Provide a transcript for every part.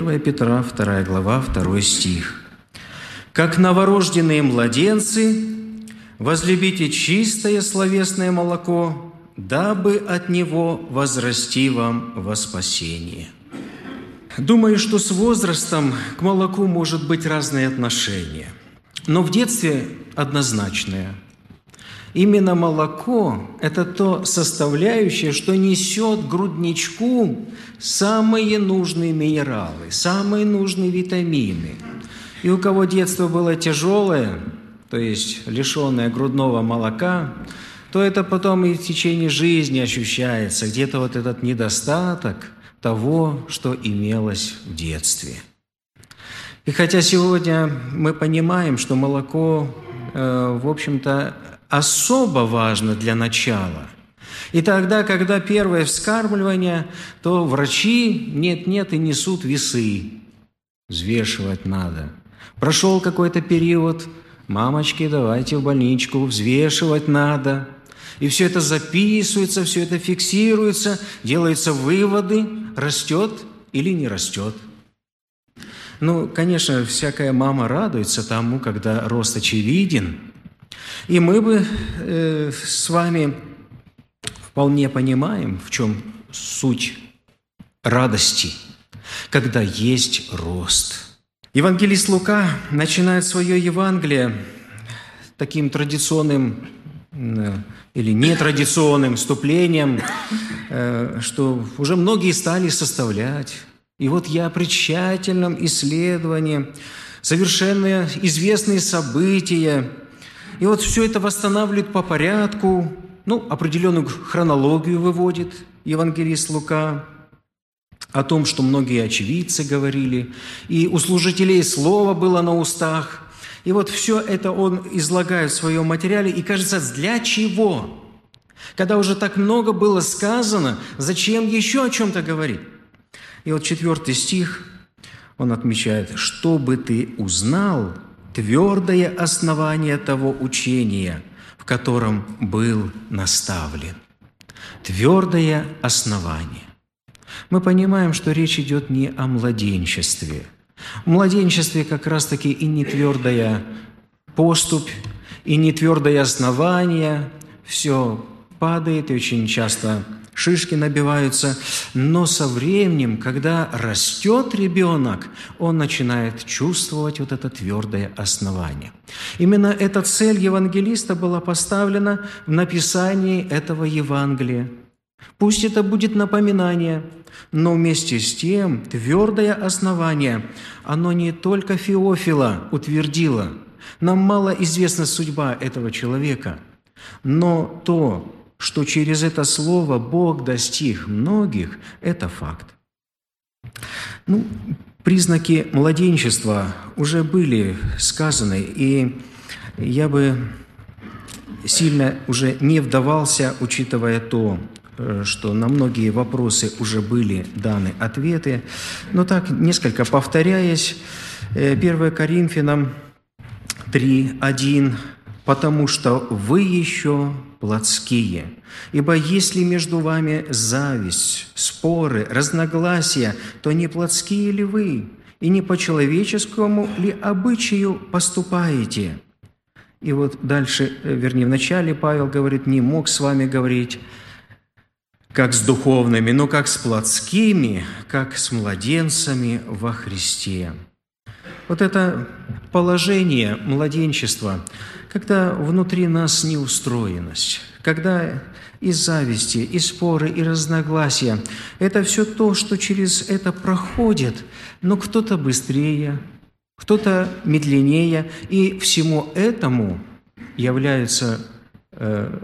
Петра, 2 глава, 2 стих. «Как новорожденные младенцы, возлюбите чистое словесное молоко, дабы от него возрасти вам во спасение». Думаю, что с возрастом к молоку может быть разное отношение. Но в детстве однозначное – Именно молоко – это то составляющее, что несет грудничку самые нужные минералы, самые нужные витамины. И у кого детство было тяжелое, то есть лишенное грудного молока, то это потом и в течение жизни ощущается, где-то вот этот недостаток того, что имелось в детстве. И хотя сегодня мы понимаем, что молоко, э, в общем-то, особо важно для начала. И тогда, когда первое вскармливание, то врачи нет-нет и несут весы. Взвешивать надо. Прошел какой-то период, мамочки, давайте в больничку, взвешивать надо. И все это записывается, все это фиксируется, делаются выводы, растет или не растет. Ну, конечно, всякая мама радуется тому, когда рост очевиден – и мы бы э, с вами вполне понимаем, в чем суть радости, когда есть рост. Евангелист Лука начинает свое Евангелие таким традиционным э, или нетрадиционным вступлением, э, что уже многие стали составлять. И вот я при тщательном исследовании совершенно известные события и вот все это восстанавливает по порядку, ну, определенную хронологию выводит евангелист Лука, о том, что многие очевидцы говорили, и у служителей слово было на устах. И вот все это он излагает в своем материале, и кажется, для чего? Когда уже так много было сказано, зачем еще о чем-то говорить? И вот четвертый стих, он отмечает, «Чтобы ты узнал, твердое основание того учения, в котором был наставлен. Твердое основание. Мы понимаем, что речь идет не о младенчестве. В младенчестве как раз-таки и не твердая поступь, и не твердое основание, все падает и очень часто шишки набиваются, но со временем, когда растет ребенок, он начинает чувствовать вот это твердое основание. Именно эта цель евангелиста была поставлена в написании этого Евангелия. Пусть это будет напоминание, но вместе с тем твердое основание, оно не только Феофила утвердило. Нам мало известна судьба этого человека, но то, что через это слово Бог достиг многих, это факт. Ну, признаки младенчества уже были сказаны, и я бы сильно уже не вдавался, учитывая то, э, что на многие вопросы уже были даны ответы. Но так, несколько повторяясь, 1 э, Коринфянам 3.1 потому что вы еще плотские. Ибо если между вами зависть, споры, разногласия, то не плотские ли вы, и не по человеческому ли обычаю поступаете?» И вот дальше, э, вернее, в начале Павел говорит, не мог с вами говорить, как с духовными, но как с плотскими, как с младенцами во Христе. Вот это положение младенчества – когда внутри нас неустроенность, когда и зависти, и споры, и разногласия – это все то, что через это проходит, но кто-то быстрее, кто-то медленнее, и всему этому является э,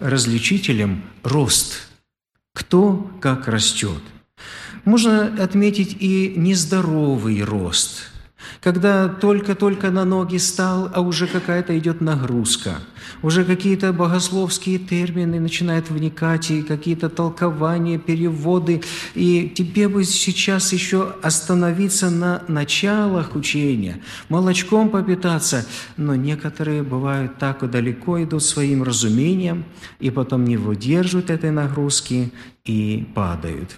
различителем рост. Кто как растет. Можно отметить и нездоровый рост – когда только-только на ноги стал, а уже какая-то идет нагрузка, уже какие-то богословские термины начинают вникать, и какие-то толкования, переводы, и тебе бы сейчас еще остановиться на началах учения, молочком попитаться, но некоторые бывают так далеко идут своим разумением, и потом не выдерживают этой нагрузки и падают.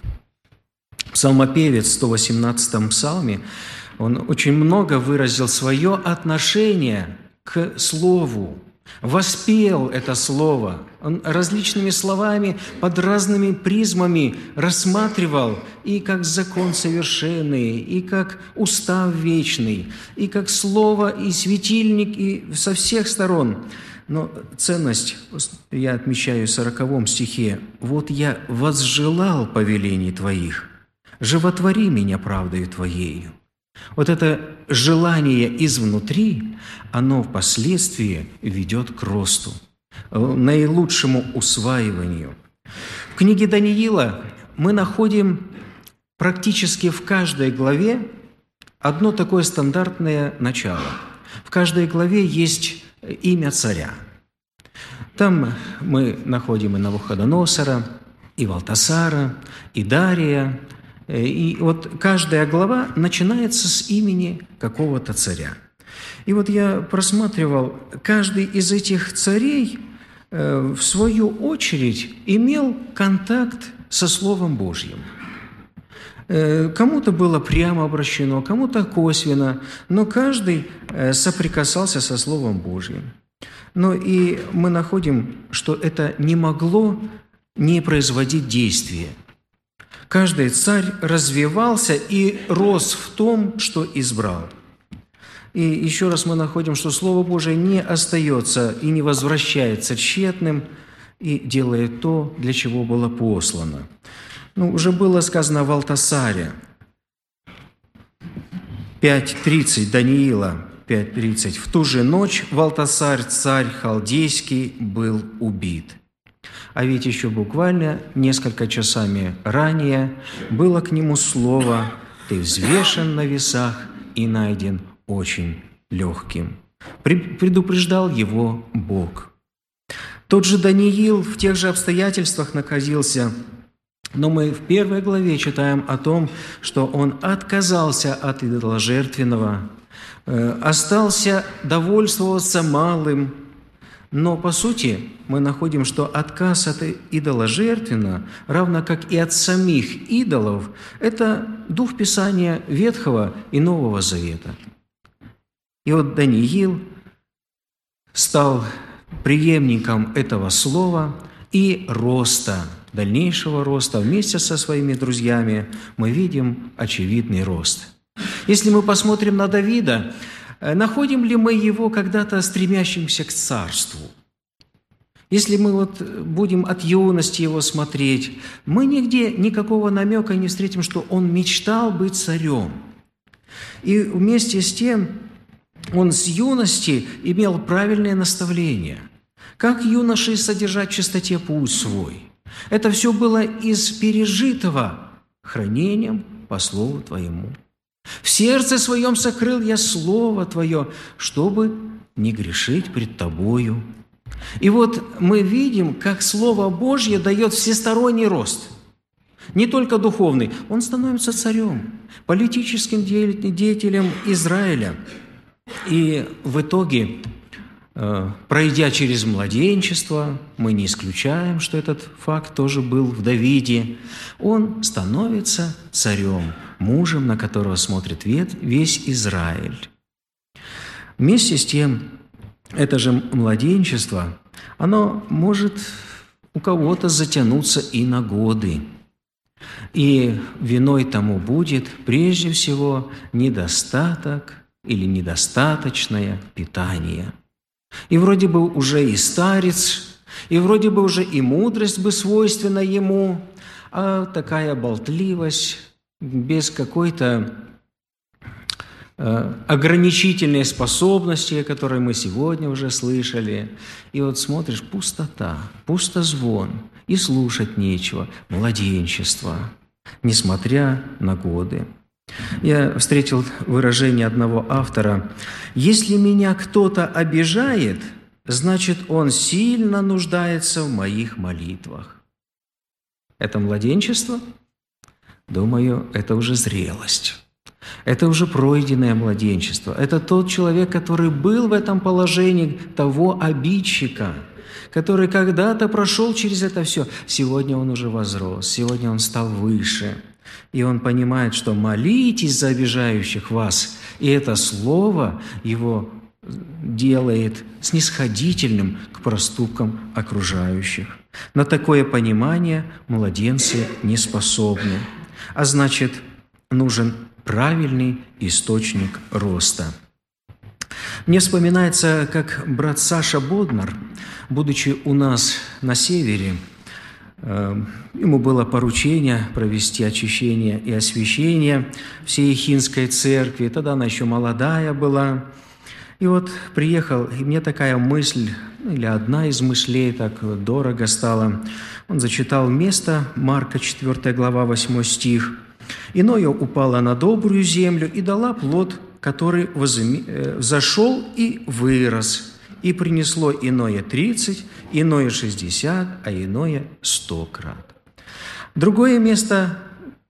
Псалмопевец в 118 псалме он очень много выразил свое отношение к Слову, воспел это Слово. Он различными словами, под разными призмами рассматривал и как закон совершенный, и как устав вечный, и как Слово, и светильник, и со всех сторон. Но ценность, я отмечаю в сороковом стихе, «Вот я возжелал повелений Твоих, животвори меня правдою Твоею». Вот это желание изнутри, оно впоследствии ведет к росту, э, наилучшему усваиванию. В книге Даниила мы находим практически в каждой главе одно такое стандартное начало. В каждой главе есть имя царя. Там мы находим и Навуходоносора, и Валтасара, и Дария, и вот каждая глава начинается с имени какого-то царя. И вот я просматривал, каждый из этих царей э, в свою очередь имел контакт со Словом Божьим. Э, кому-то было прямо обращено, кому-то косвенно, но каждый соприкасался со Словом Божьим. Но и мы находим, что это не могло не производить действия – Каждый царь развивался и рос в том, что избрал. И еще раз мы находим, что Слово Божие не остается и не возвращается тщетным и делает то, для чего было послано. Ну, уже было сказано о Валтасаре. 5.30 Даниила, 5.30. «В ту же ночь Валтасарь, царь халдейский, был убит». А ведь еще буквально несколько часами ранее было к нему слово «Ты взвешен на весах и найден очень легким». Предупреждал его Бог. Тот же Даниил в тех же обстоятельствах находился, но мы в первой главе читаем о том, что он отказался от идоложертвенного, э, остался довольствоваться малым, но по сути мы находим, что отказ от идола жертвенно, равно как и от самих идолов, это дух Писания Ветхого и Нового Завета. И вот Даниил стал преемником этого слова и роста, дальнейшего роста. Вместе со своими друзьями мы видим очевидный рост. Если мы посмотрим на Давида, находим ли мы его когда-то стремящимся к царству? Если мы вот будем от юности его смотреть, мы нигде никакого намека не встретим, что он мечтал быть царем. И вместе с тем он с юности имел правильное наставление. Как юношей содержать в чистоте путь свой? Это все было из пережитого хранением по слову Твоему. В сердце своем сокрыл я Слово Твое, чтобы не грешить пред Тобою. И вот мы видим, как Слово Божье дает всесторонний рост. Не только духовный, он становится царем, политическим деятелем Израиля. И в итоге Э, пройдя через младенчество, мы не исключаем, что этот факт тоже был в Давиде, он становится царем, мужем, на которого смотрит весь Израиль. Вместе с тем, это же младенчество, оно может у кого-то затянуться и на годы. И виной тому будет прежде всего недостаток или недостаточное питание – и вроде бы уже и старец, и вроде бы уже и мудрость бы свойственна ему, а такая болтливость без какой-то э, ограничительной способности, о которой мы сегодня уже слышали. И вот смотришь, пустота, пустозвон, и слушать нечего, младенчество. несмотря на годы. Я встретил выражение одного автора «Если меня кто-то обижает, значит, он сильно нуждается в моих молитвах». Это младенчество? Думаю, это уже зрелость. Это уже пройденное младенчество. Это тот человек, который был в этом положении того обидчика, который когда-то прошел через это все. Сегодня он уже возрос, сегодня он стал выше. И он понимает, что молитесь за обижающих вас. И это слово его делает снисходительным к проступкам окружающих. На такое понимание младенцы не способны. А значит, нужен правильный источник роста. Мне вспоминается, как брат Саша Боднар, будучи у нас на севере, э, ему было поручение провести очищение и освящение всей Ехинской церкви. Тогда она еще молодая была. И вот приехал, и мне такая мысль, ну, или одна из мыслей так дорого стала. Он зачитал место, Марка 4 глава 8 стих – Иное упало на добрую землю и дала плод, который э, зашел и вырос, и принесло иное тридцать, иное шестьдесят, а иное сто крат. Другое место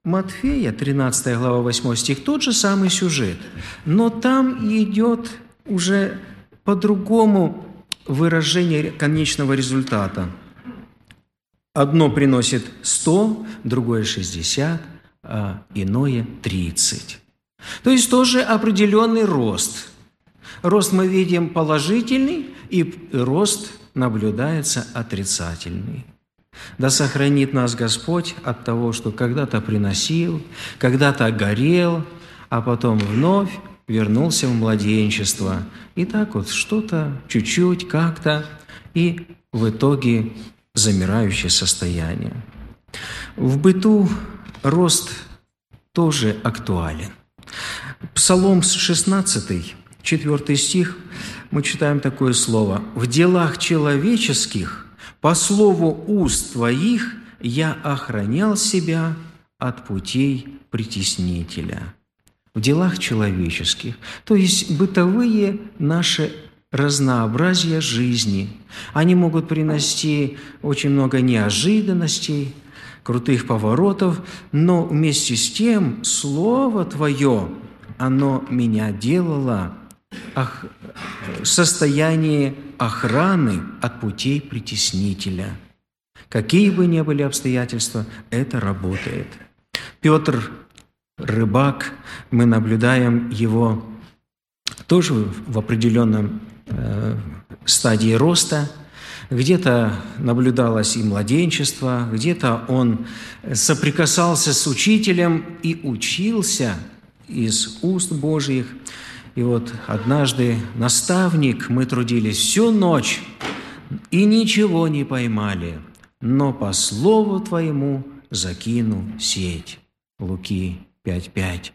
Матфея, 13 глава, 8 стих, тот же самый сюжет, но там идет уже по-другому выражение конечного результата. Одно приносит 100, другое 60, а иное 30. То есть тоже определенный рост. Рост мы видим положительный, и рост наблюдается отрицательный. Да сохранит нас Господь от того, что когда-то приносил, когда-то горел, а потом вновь вернулся в младенчество. И так вот что-то, чуть-чуть, как-то, и в итоге замирающее состояние. В быту рост тоже актуален. Псалом 16, 4 стих, мы читаем такое слово. «В делах человеческих, по слову уст твоих, я охранял себя от путей притеснителя». В делах человеческих, то есть бытовые наши разнообразие жизни. Они могут принести очень много неожиданностей, крутых поворотов, но вместе с тем Слово Твое, оно меня делало ох, состояние охраны от путей притеснителя. Какие бы ни были обстоятельства, это работает. Петр рыбак, мы наблюдаем его тоже в определенном э, стадии роста – где-то наблюдалось и младенчество, где-то он соприкасался с учителем и учился из уст Божьих. И вот однажды наставник, мы трудились всю ночь и ничего не поймали, но по слову Твоему закину сеть. Луки 5.5.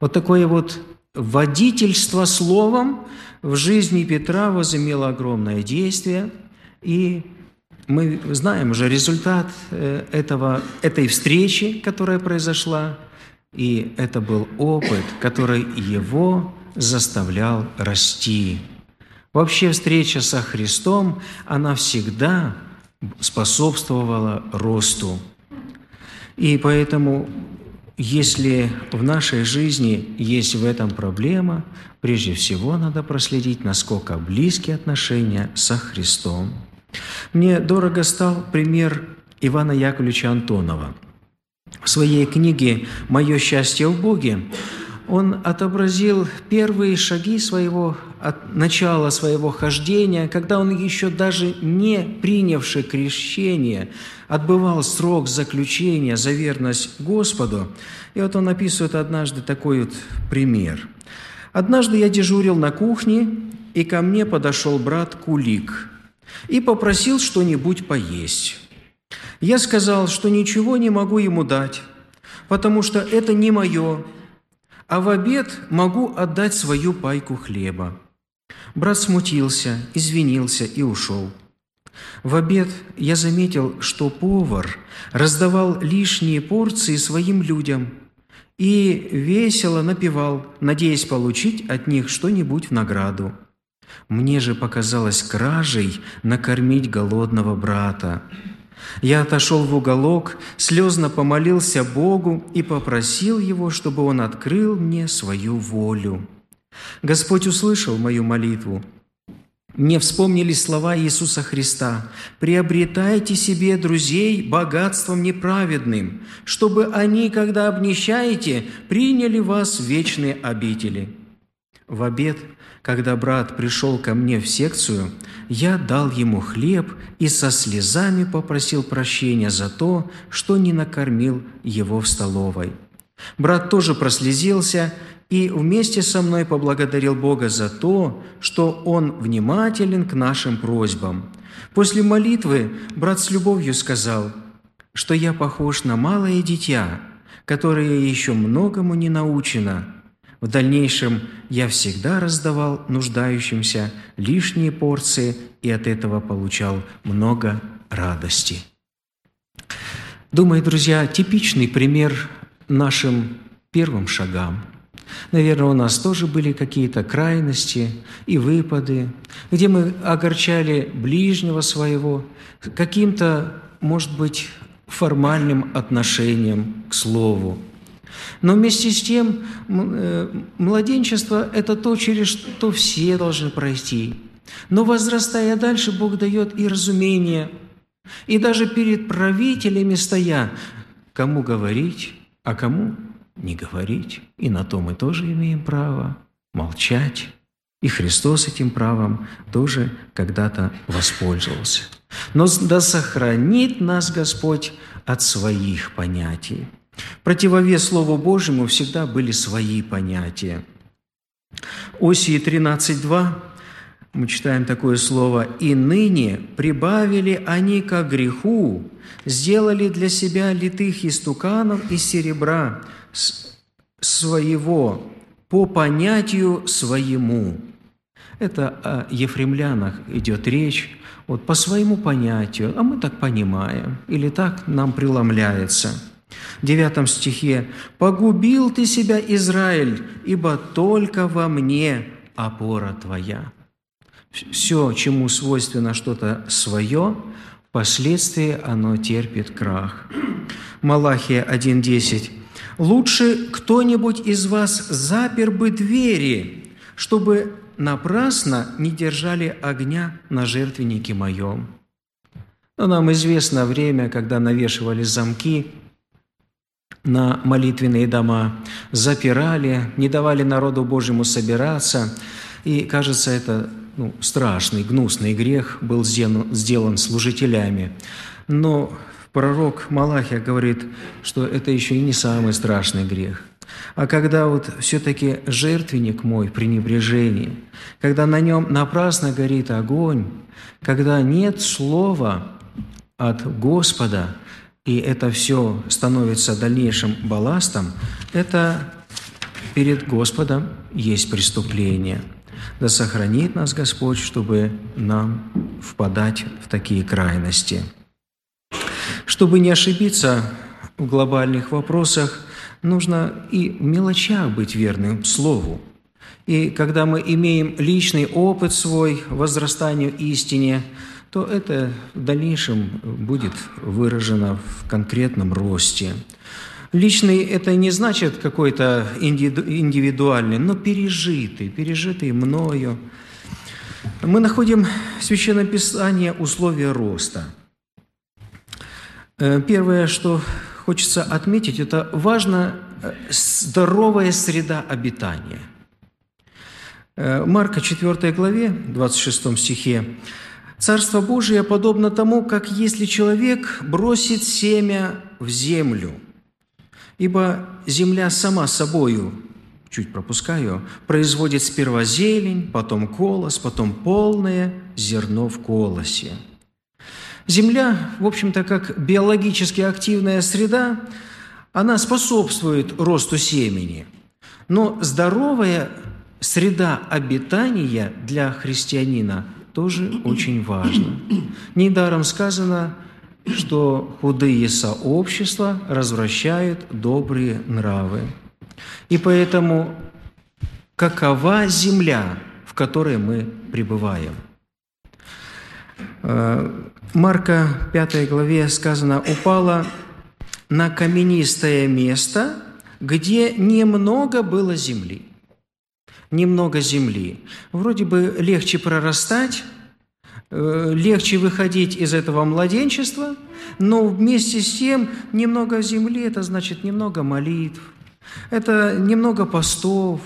Вот такое вот водительство словом в жизни Петра возымело огромное действие – и мы знаем уже результат э, этого, этой встречи, которая произошла, и это был опыт, который его заставлял расти. Вообще встреча со Христом, она всегда способствовала росту. И поэтому, если в нашей жизни есть в этом проблема, прежде всего надо проследить, насколько близкие отношения со Христом – мне дорого стал пример Ивана Яковлевича Антонова. В своей книге «Мое счастье в Боге» он отобразил первые шаги своего, от начала своего хождения, когда он еще даже не принявший крещение, отбывал срок заключения за верность Господу. И вот он описывает однажды такой вот пример. «Однажды я дежурил на кухне, и ко мне подошел брат Кулик – и попросил что-нибудь поесть. Я сказал, что ничего не могу ему дать, потому что это не мое, а в обед могу отдать свою пайку хлеба. Брат смутился, извинился и ушел. В обед я заметил, что повар раздавал лишние порции своим людям и весело напевал, надеясь получить от них что-нибудь в награду. Мне же показалось кражей накормить голодного брата. Я отошел в уголок, слезно помолился Богу и попросил Его, чтобы Он открыл мне свою волю. Господь услышал мою молитву – мне вспомнились слова Иисуса Христа «Приобретайте себе друзей богатством неправедным, чтобы они, когда обнищаете, приняли вас в вечные обители». В обед, когда брат пришел ко мне в секцию, я дал ему хлеб и со слезами попросил прощения за то, что не накормил его в столовой. Брат тоже прослезился и вместе со мной поблагодарил Бога за то, что Он внимателен к нашим просьбам. После молитвы брат с любовью сказал, что я похож на малое дитя, которое еще многому не научено. В дальнейшем я всегда раздавал нуждающимся лишние порции и от этого получал много радости. Думаю, друзья, типичный пример нашим первым шагам – Наверное, у нас тоже были какие-то крайности и выпады, где мы огорчали ближнего своего каким-то, может быть, формальным отношением к Слову. Но вместе с тем э, младенчество – это то, через что все должны пройти. Но возрастая дальше, Бог дает и разумение, и даже перед правителями стоя, кому говорить, а кому не говорить, и на то мы тоже имеем право молчать. И Христос этим правом тоже когда-то воспользовался. Но да сохранит нас Господь от своих понятий. Противовес Слову Божьему всегда были свои понятия. Осии 13.2 мы читаем такое слово, «И ныне прибавили они ко греху, сделали для себя литых истуканов из серебра, своего по понятию своему. Это о ефремлянах идет речь, вот по своему понятию, а мы так понимаем, или так нам преломляется. В девятом стихе «Погубил ты себя, Израиль, ибо только во мне опора твоя». Все, чему свойственно что-то свое, впоследствии оно терпит крах. Малахия 1.10 Лучше кто-нибудь из вас запер бы двери, чтобы напрасно не держали огня на жертвеннике моем. Но нам известно время, когда навешивали замки на молитвенные дома, запирали, не давали народу Божьему собираться. И, кажется, это ну, страшный, гнусный грех был сделан, сделан служителями. Но пророк Малахия говорит, что это еще и не самый страшный грех. А когда вот все-таки жертвенник мой при небрежении, когда на нем напрасно горит огонь, когда нет слова от Господа, и это все становится дальнейшим балластом, это перед Господом есть преступление. Да сохранит нас Господь, чтобы нам впадать в такие крайности. Чтобы не ошибиться в глобальных вопросах, нужно и в мелочах быть верным Слову. И когда мы имеем личный опыт свой возрастанию истине, то это в дальнейшем будет выражено в конкретном росте. Личный – это не значит какой-то индивидуальный, но пережитый, пережитый мною. Мы находим в Священном Писании условия роста – Э, первое, что хочется отметить, это важна э, здоровая среда обитания. Э, Марка 4 главе, 26 стихе, «Царство Божие подобно тому, как если человек бросит семя в землю, ибо земля сама собою, чуть пропускаю, производит сперва зелень, потом колос, потом полное зерно в колосе». Земля, в общем-то, как биологически активная среда, она способствует росту семени. Но здоровая среда обитания для христианина тоже очень важно. Недаром сказано, что худые сообщества развращают добрые нравы. И поэтому какова земля, в которой мы пребываем? Э, Марка 5 главе сказано, упала на каменистое место, где немного было земли. Немного земли. Вроде бы легче прорастать, э, легче выходить из этого младенчества, но вместе с тем немного земли – это значит немного молитв, это немного постов,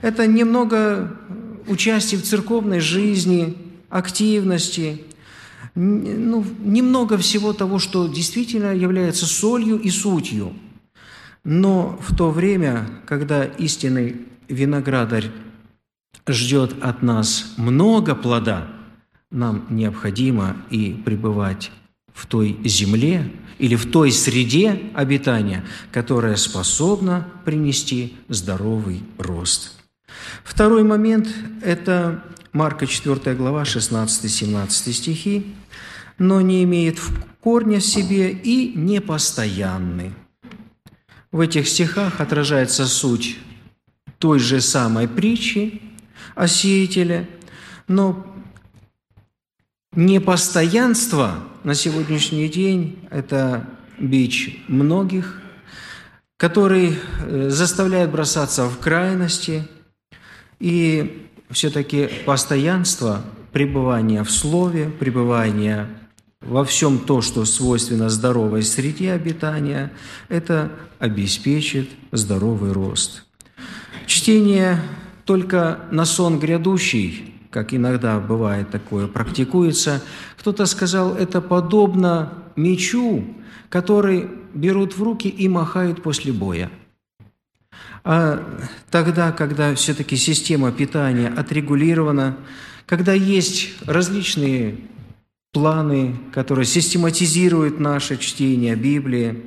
это немного участия в церковной жизни, активности, ну, немного всего того, что действительно является солью и сутью. Но в то время, когда истинный виноградарь ждет от нас много плода, нам необходимо и пребывать в той земле или в той среде обитания, которая способна принести здоровый рост. Второй момент – это Марка 4 глава, 16-17 стихи. «Но не имеет корня в себе и непостоянны». В этих стихах отражается суть той же самой притчи о сеятеле, но непостоянство на сегодняшний день – это бич многих, который э, заставляет бросаться в крайности, и все-таки постоянство пребывания в Слове, пребывания во всем то, что свойственно здоровой среде обитания, это обеспечит здоровый рост. Чтение только на сон грядущий, как иногда бывает такое, практикуется. Кто-то сказал, это подобно мечу, который берут в руки и махают после боя. А тогда, когда все-таки система питания отрегулирована, когда есть различные планы, которые систематизируют наше чтение Библии,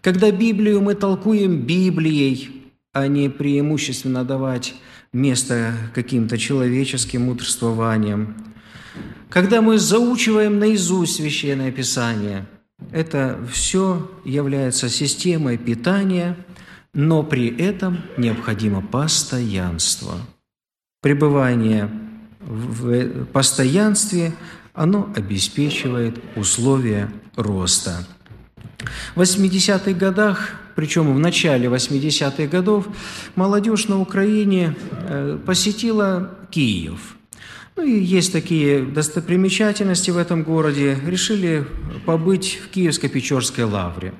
когда Библию мы толкуем Библией, а не преимущественно давать место каким-то человеческим мудрствованиям. Когда мы заучиваем наизусть Священное Писание, это все является системой питания, но при этом необходимо постоянство. Пребывание в постоянстве, оно обеспечивает условия роста. В 80-х годах причем в начале 80-х годов, молодежь на Украине э, посетила Киев. Ну и есть такие достопримечательности в этом городе. Решили побыть в Киевско-Печорской лавре.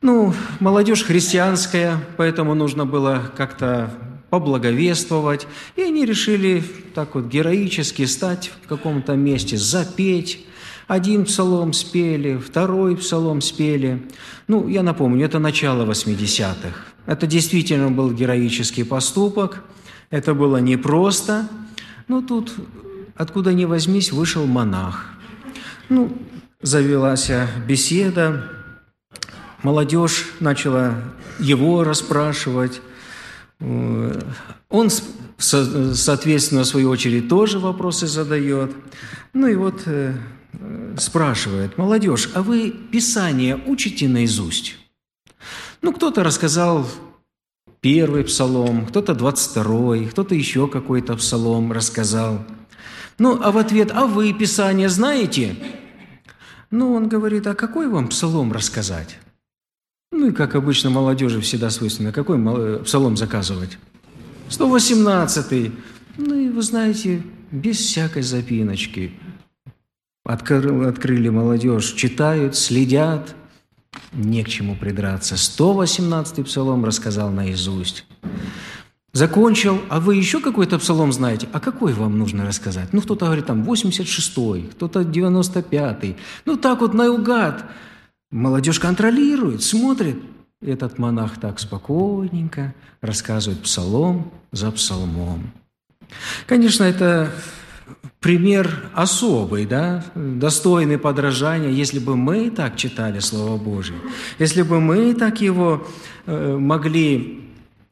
Ну, молодежь христианская, поэтому нужно было как-то поблаговествовать. И они решили так вот героически стать в каком-то месте, запеть, один псалом спели, второй псалом спели. Ну, я напомню, это начало 80-х. Это действительно был героический поступок. Это было непросто. Но тут, откуда ни возьмись, вышел монах. Ну, завелась беседа. Молодежь начала его расспрашивать. Он, соответственно, в свою очередь, тоже вопросы задает. Ну и вот э, спрашивает, молодежь, а вы Писание учите наизусть? Ну, кто-то рассказал первый псалом, кто-то двадцать второй, кто-то еще какой-то псалом рассказал. Ну, а в ответ, а вы Писание знаете? Ну, он говорит, а какой вам псалом рассказать? Ну, и как обычно молодежи всегда свойственно, какой псалом заказывать? 118-й. Ну, и вы знаете, без всякой запиночки – Открыли, открыли молодежь, читают, следят, не к чему придраться. 118-й псалом рассказал наизусть. Закончил, а вы еще какой-то псалом знаете? А какой вам нужно рассказать? Ну, кто-то говорит там 86-й, кто-то 95-й. Ну, так вот наугад. Молодежь контролирует, смотрит. Этот монах так спокойненько рассказывает псалом за псалмом. Конечно, это пример особый, да, достойный подражания, если бы мы так читали Слово Божие, если бы мы так его э, могли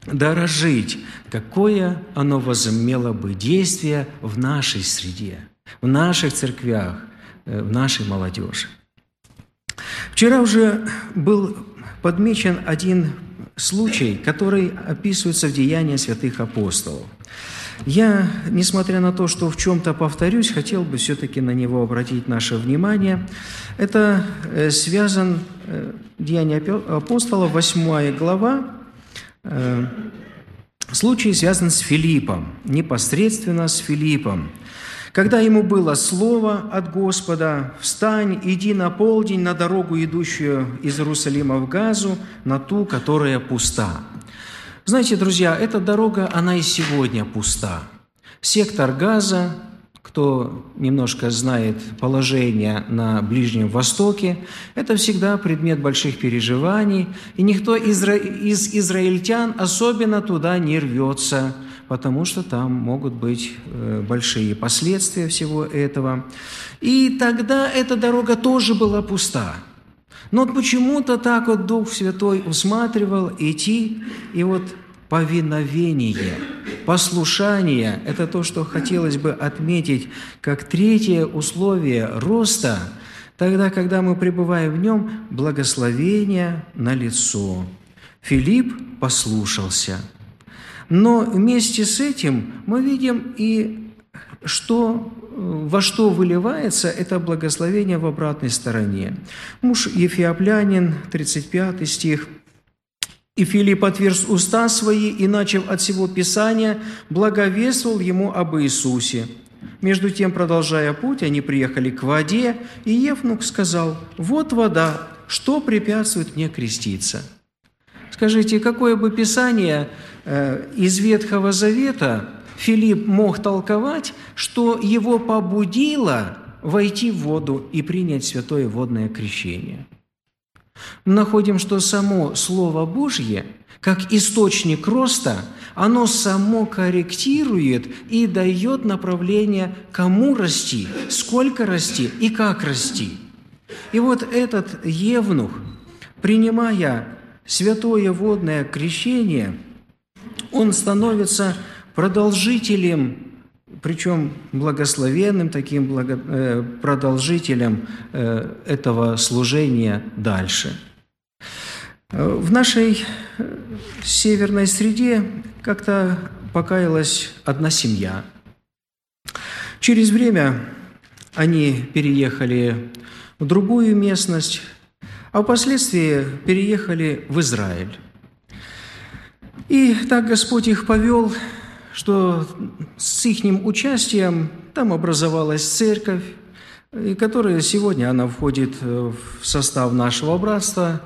дорожить, какое оно возымело бы действие в нашей среде, в наших церквях, э, в нашей молодежи. Вчера уже был подмечен один случай, который описывается в Деянии святых апостолов. Я, несмотря на то, что в чем-то повторюсь, хотел бы все-таки на него обратить наше внимание. Это э, связан, э, Деяние апостолов, 8 глава, э, случай связан с Филиппом, непосредственно с Филиппом. Когда ему было слово от Господа, «Встань, иди на полдень на дорогу, идущую из Иерусалима в Газу, на ту, которая пуста». Знаете, друзья, эта дорога, она и сегодня пуста. Сектор Газа, кто немножко знает положение на Ближнем Востоке, это всегда предмет больших переживаний, и никто из израильтян особенно туда не рвется – потому что там могут быть э, большие последствия всего этого. И тогда эта дорога тоже была пуста. Но вот почему-то так вот Дух Святой усматривал идти, и вот повиновение, послушание – это то, что хотелось бы отметить как третье условие роста, тогда, когда мы пребываем в нем, благословение на лицо. Филипп послушался – но вместе с этим мы видим и что, во что выливается это благословение в обратной стороне. Муж Ефиоплянин, 35 стих, «И Филипп отверз уста свои, и, начав от всего Писания, благовествовал ему об Иисусе. Между тем, продолжая путь, они приехали к воде, и Евнух сказал, «Вот вода, что препятствует мне креститься?» Скажите, какое бы Писание Э, из Ветхого Завета Филипп мог толковать, что его побудило войти в воду и принять святое водное крещение. Мы находим, что само Слово Божье, как источник роста, оно само корректирует и дает направление, кому расти, сколько расти и как расти. И вот этот Евнух, принимая святое водное крещение – он становится продолжителем, причем благословенным таким благо, э, продолжителем э, этого служения дальше. Э, в нашей э, северной среде как-то покаялась одна семья. Через время они переехали в другую местность, а впоследствии переехали в Израиль. И так Господь их повел, что с их участием там образовалась церковь, и которая сегодня она входит в состав нашего братства.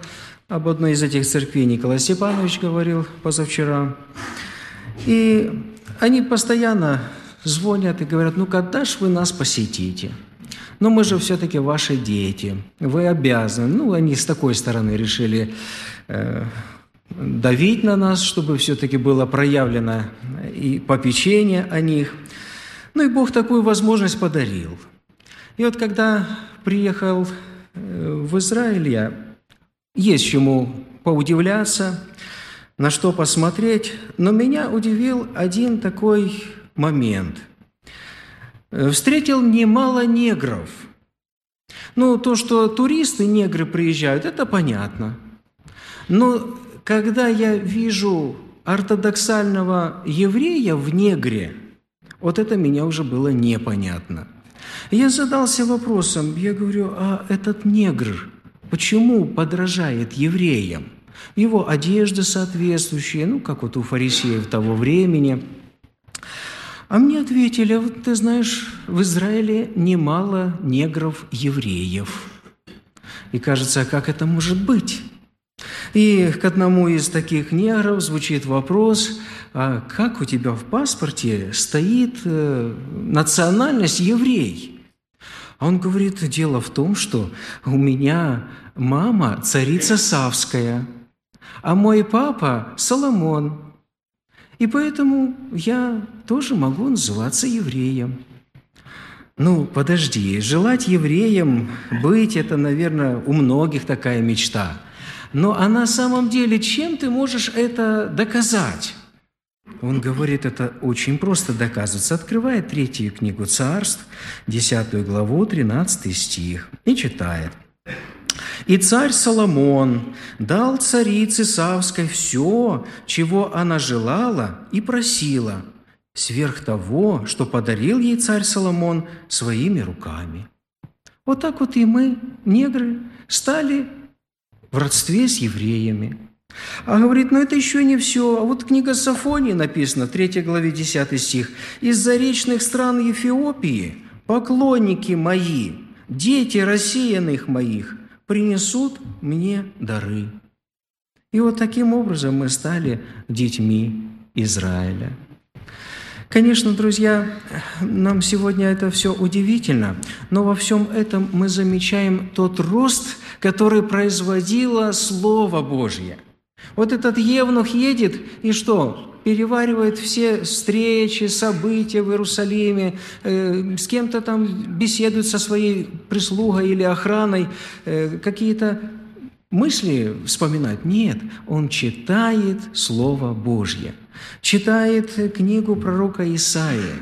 Об одной из этих церквей Николай Степанович говорил позавчера. И они постоянно звонят и говорят, ну когда ж вы нас посетите? Но мы же все-таки ваши дети, вы обязаны. Ну, они с такой стороны решили э, давить на нас, чтобы все-таки было проявлено и попечение о них. Ну и Бог такую возможность подарил. И вот когда приехал э, в Израиль, я есть чему поудивляться, на что посмотреть, но меня удивил один такой момент. Э, встретил немало негров. Ну, то, что туристы, негры приезжают, это понятно. Но когда я вижу ортодоксального еврея в негре, вот это меня уже было непонятно. Я задался вопросом, я говорю, а этот негр почему подражает евреям? Его одежда соответствующая, ну, как вот у фарисеев того времени. А мне ответили, вот ты знаешь, в Израиле немало негров-евреев. И кажется, а как это может быть? И к одному из таких негров звучит вопрос, а как у тебя в паспорте стоит э, национальность еврей? А он говорит, дело в том, что у меня мама царица Савская, а мой папа Соломон. И поэтому я тоже могу называться евреем. Ну, подожди, желать евреем быть – это, наверное, у многих такая мечта – Но а на самом деле, чем ты можешь это доказать? Он говорит, это очень просто доказывается. Открывает третью книгу царств, 10 главу, 13 стих, и читает. «И царь Соломон дал царице Савской все, чего она желала и просила, сверх того, что подарил ей царь Соломон своими руками». Вот так вот и мы, негры, стали в родстве с евреями. А говорит, ну это еще не все. А вот книга Сафонии написана, 3 главе 10 стих. «Из заречных стран Ефиопии поклонники мои, дети рассеянных моих, принесут мне дары». И вот таким образом мы стали детьми Израиля. Конечно, друзья, нам сегодня это все удивительно, но во всем этом мы замечаем тот рост, который производило Слово Божье. Вот этот Евнух едет и что? Переваривает все встречи, события в Иерусалиме, э, с кем-то там беседует со своей прислугой или охраной, э, какие-то мысли вспоминать. Нет, он читает Слово Божье, читает книгу пророка Исаия,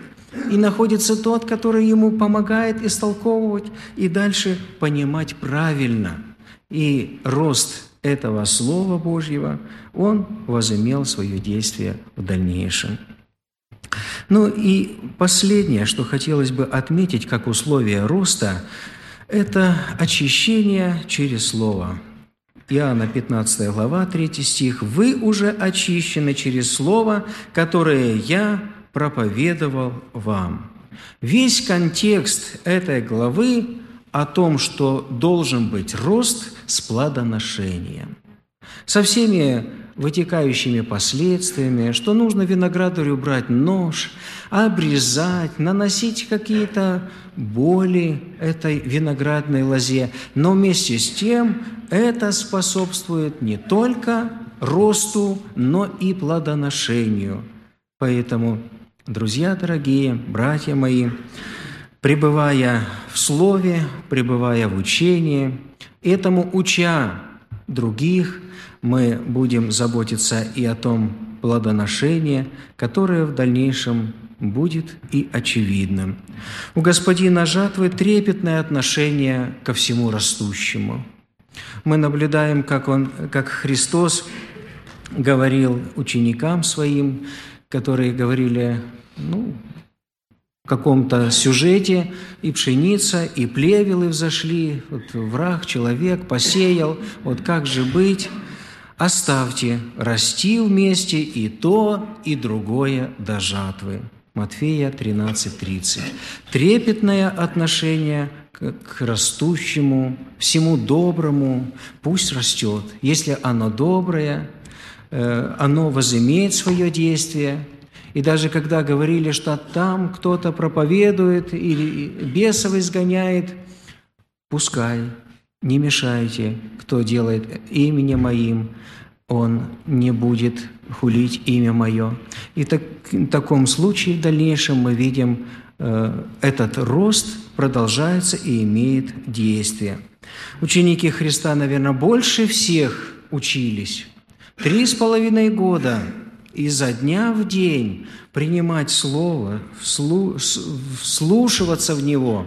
и находится тот, который ему помогает истолковывать и дальше понимать правильно. И рост этого Слова Божьего, он возымел свое действие в дальнейшем. Ну и последнее, что хотелось бы отметить как условие роста, это очищение через Слово – Иоанна 15 глава, 3 стих. «Вы уже очищены через Слово, которое я проповедовал вам». Весь контекст этой главы о том, что должен быть рост с плодоношением. Со всеми вытекающими последствиями, что нужно виноградарю брать нож, обрезать, наносить какие-то боли этой виноградной лозе, но вместе с тем это способствует не только росту, но и плодоношению. Поэтому, друзья дорогие, братья мои, пребывая в Слове, пребывая в учении, этому уча других, мы будем заботиться и о том плодоношении, которое в дальнейшем будет и очевидным. У Господина жатвы трепетное отношение ко всему растущему. Мы наблюдаем, как, он, как Христос говорил ученикам своим, которые говорили, ну, в каком-то сюжете, и пшеница, и плевелы взошли, вот враг, человек посеял, вот как же быть? Оставьте расти вместе и то, и другое до жатвы. Матфея 13:30. Трепетное отношение к, растущему, всему доброму, пусть растет. Если оно доброе, э, оно возымеет свое действие. И даже когда говорили, что там кто-то проповедует или бесов изгоняет, пускай, не мешайте, кто делает именем моим, он не будет хулить имя мое. И так, в таком случае в дальнейшем мы видим, э, этот рост продолжается и имеет действие. Ученики Христа, наверное, больше всех учились. Три с половиной года изо дня в день принимать Слово, вслушиваться в Него.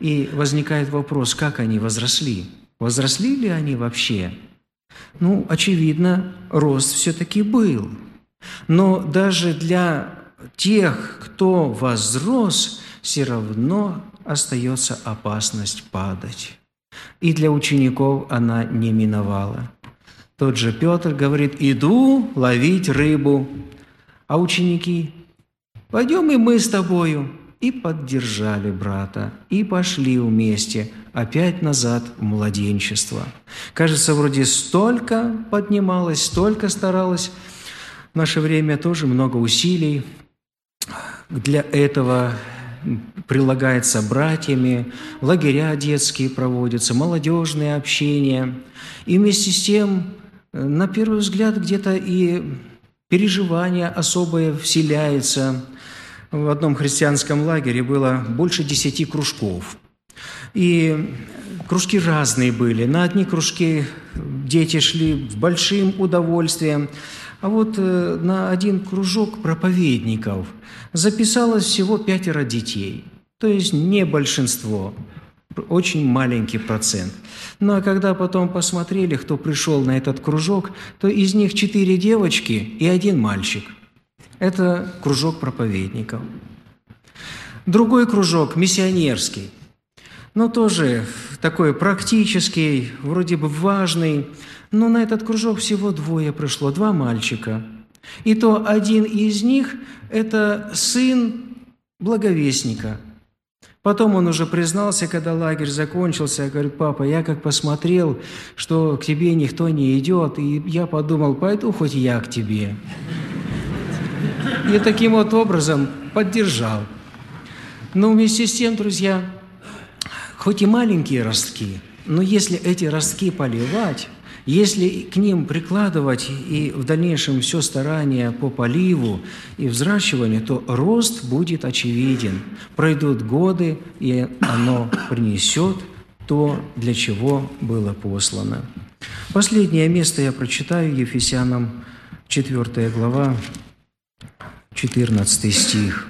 И возникает вопрос, как они возросли? Возросли ли они вообще? Ну, очевидно, рост все-таки был. Но даже для тех, кто возрос, все равно остается опасность падать. И для учеников она не миновала. Тот же Петр говорит, иду ловить рыбу. А ученики, пойдем и мы с тобою и поддержали брата, и пошли вместе опять назад в младенчество. Кажется, вроде столько поднималось, столько старалось. В наше время тоже много усилий для этого прилагается братьями, лагеря детские проводятся, молодежные общения. И вместе с тем, на первый взгляд, где-то и переживание особое вселяется – в одном христианском лагере было больше десяти кружков. И кружки разные были. На одни кружки дети шли с большим удовольствием, а вот э, на один кружок проповедников записалось всего пятеро детей, то есть не большинство, очень маленький процент. Ну а когда потом посмотрели, кто пришел на этот кружок, то из них четыре девочки и один мальчик. Это кружок проповедников. Другой кружок, миссионерский, но тоже такой практический, вроде бы важный, но на этот кружок всего двое пришло, два мальчика. И то один из них – это сын благовестника. Потом он уже признался, когда лагерь закончился, говорит, папа, я как посмотрел, что к тебе никто не идет, и я подумал, пойду хоть я к тебе. И таким вот образом поддержал. Но вместе с тем, друзья, хоть и маленькие ростки, но если эти ростки поливать, если к ним прикладывать и в дальнейшем все старание по поливу и взращиванию, то рост будет очевиден. Пройдут годы, и оно принесет то, для чего было послано. Последнее место я прочитаю Ефесянам 4 глава, 14 стих.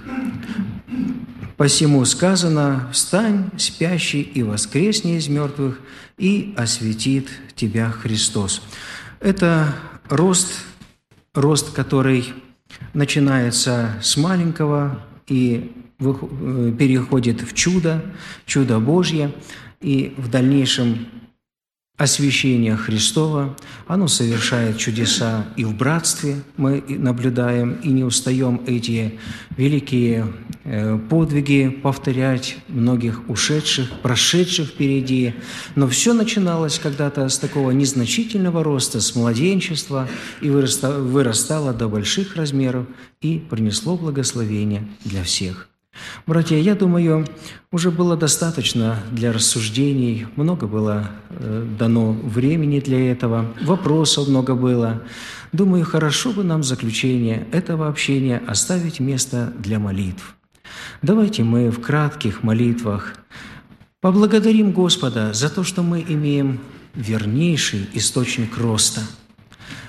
Посему сказано, «Встань, спящий, и воскресни из мертвых, и осветит тебя Христос». Это рост, рост, который начинается с маленького и э, переходит в чудо, чудо Божье, и в дальнейшем освящение Христова, оно совершает чудеса и в братстве мы наблюдаем, и не устаем эти великие э, подвиги повторять многих ушедших, прошедших впереди. Но все начиналось когда-то с такого незначительного роста, с младенчества, и вырастало до больших размеров, и принесло благословение для всех. Братья, я думаю, уже было достаточно для рассуждений, много было э, дано времени для этого, вопросов много было. Думаю, хорошо бы нам заключение этого общения оставить место для молитв. Давайте мы в кратких молитвах поблагодарим Господа за то, что мы имеем вернейший источник роста.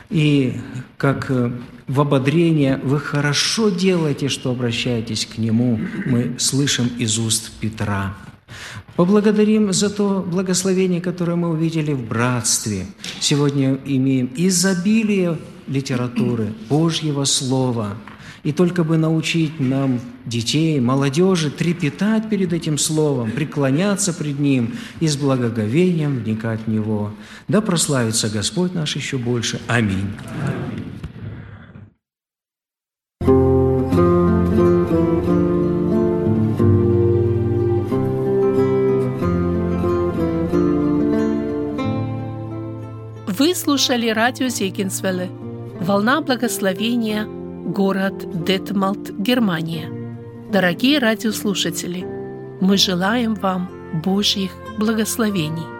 И как э, в ободрение, вы хорошо делаете, что обращаетесь к Нему, мы слышим из уст Петра. Поблагодарим за то благословение, которое мы увидели в братстве. Сегодня имеем изобилие литературы, Божьего Слова – и только бы научить нам детей, молодежи трепетать перед этим словом, преклоняться пред ним и с благоговением вникать в него. Да прославится Господь наш еще больше. Аминь. Вы слушали радио Зегенсвелле «Волна благословения» город Детмалт, Германия. Дорогие радиослушатели, мы желаем вам Божьих благословений.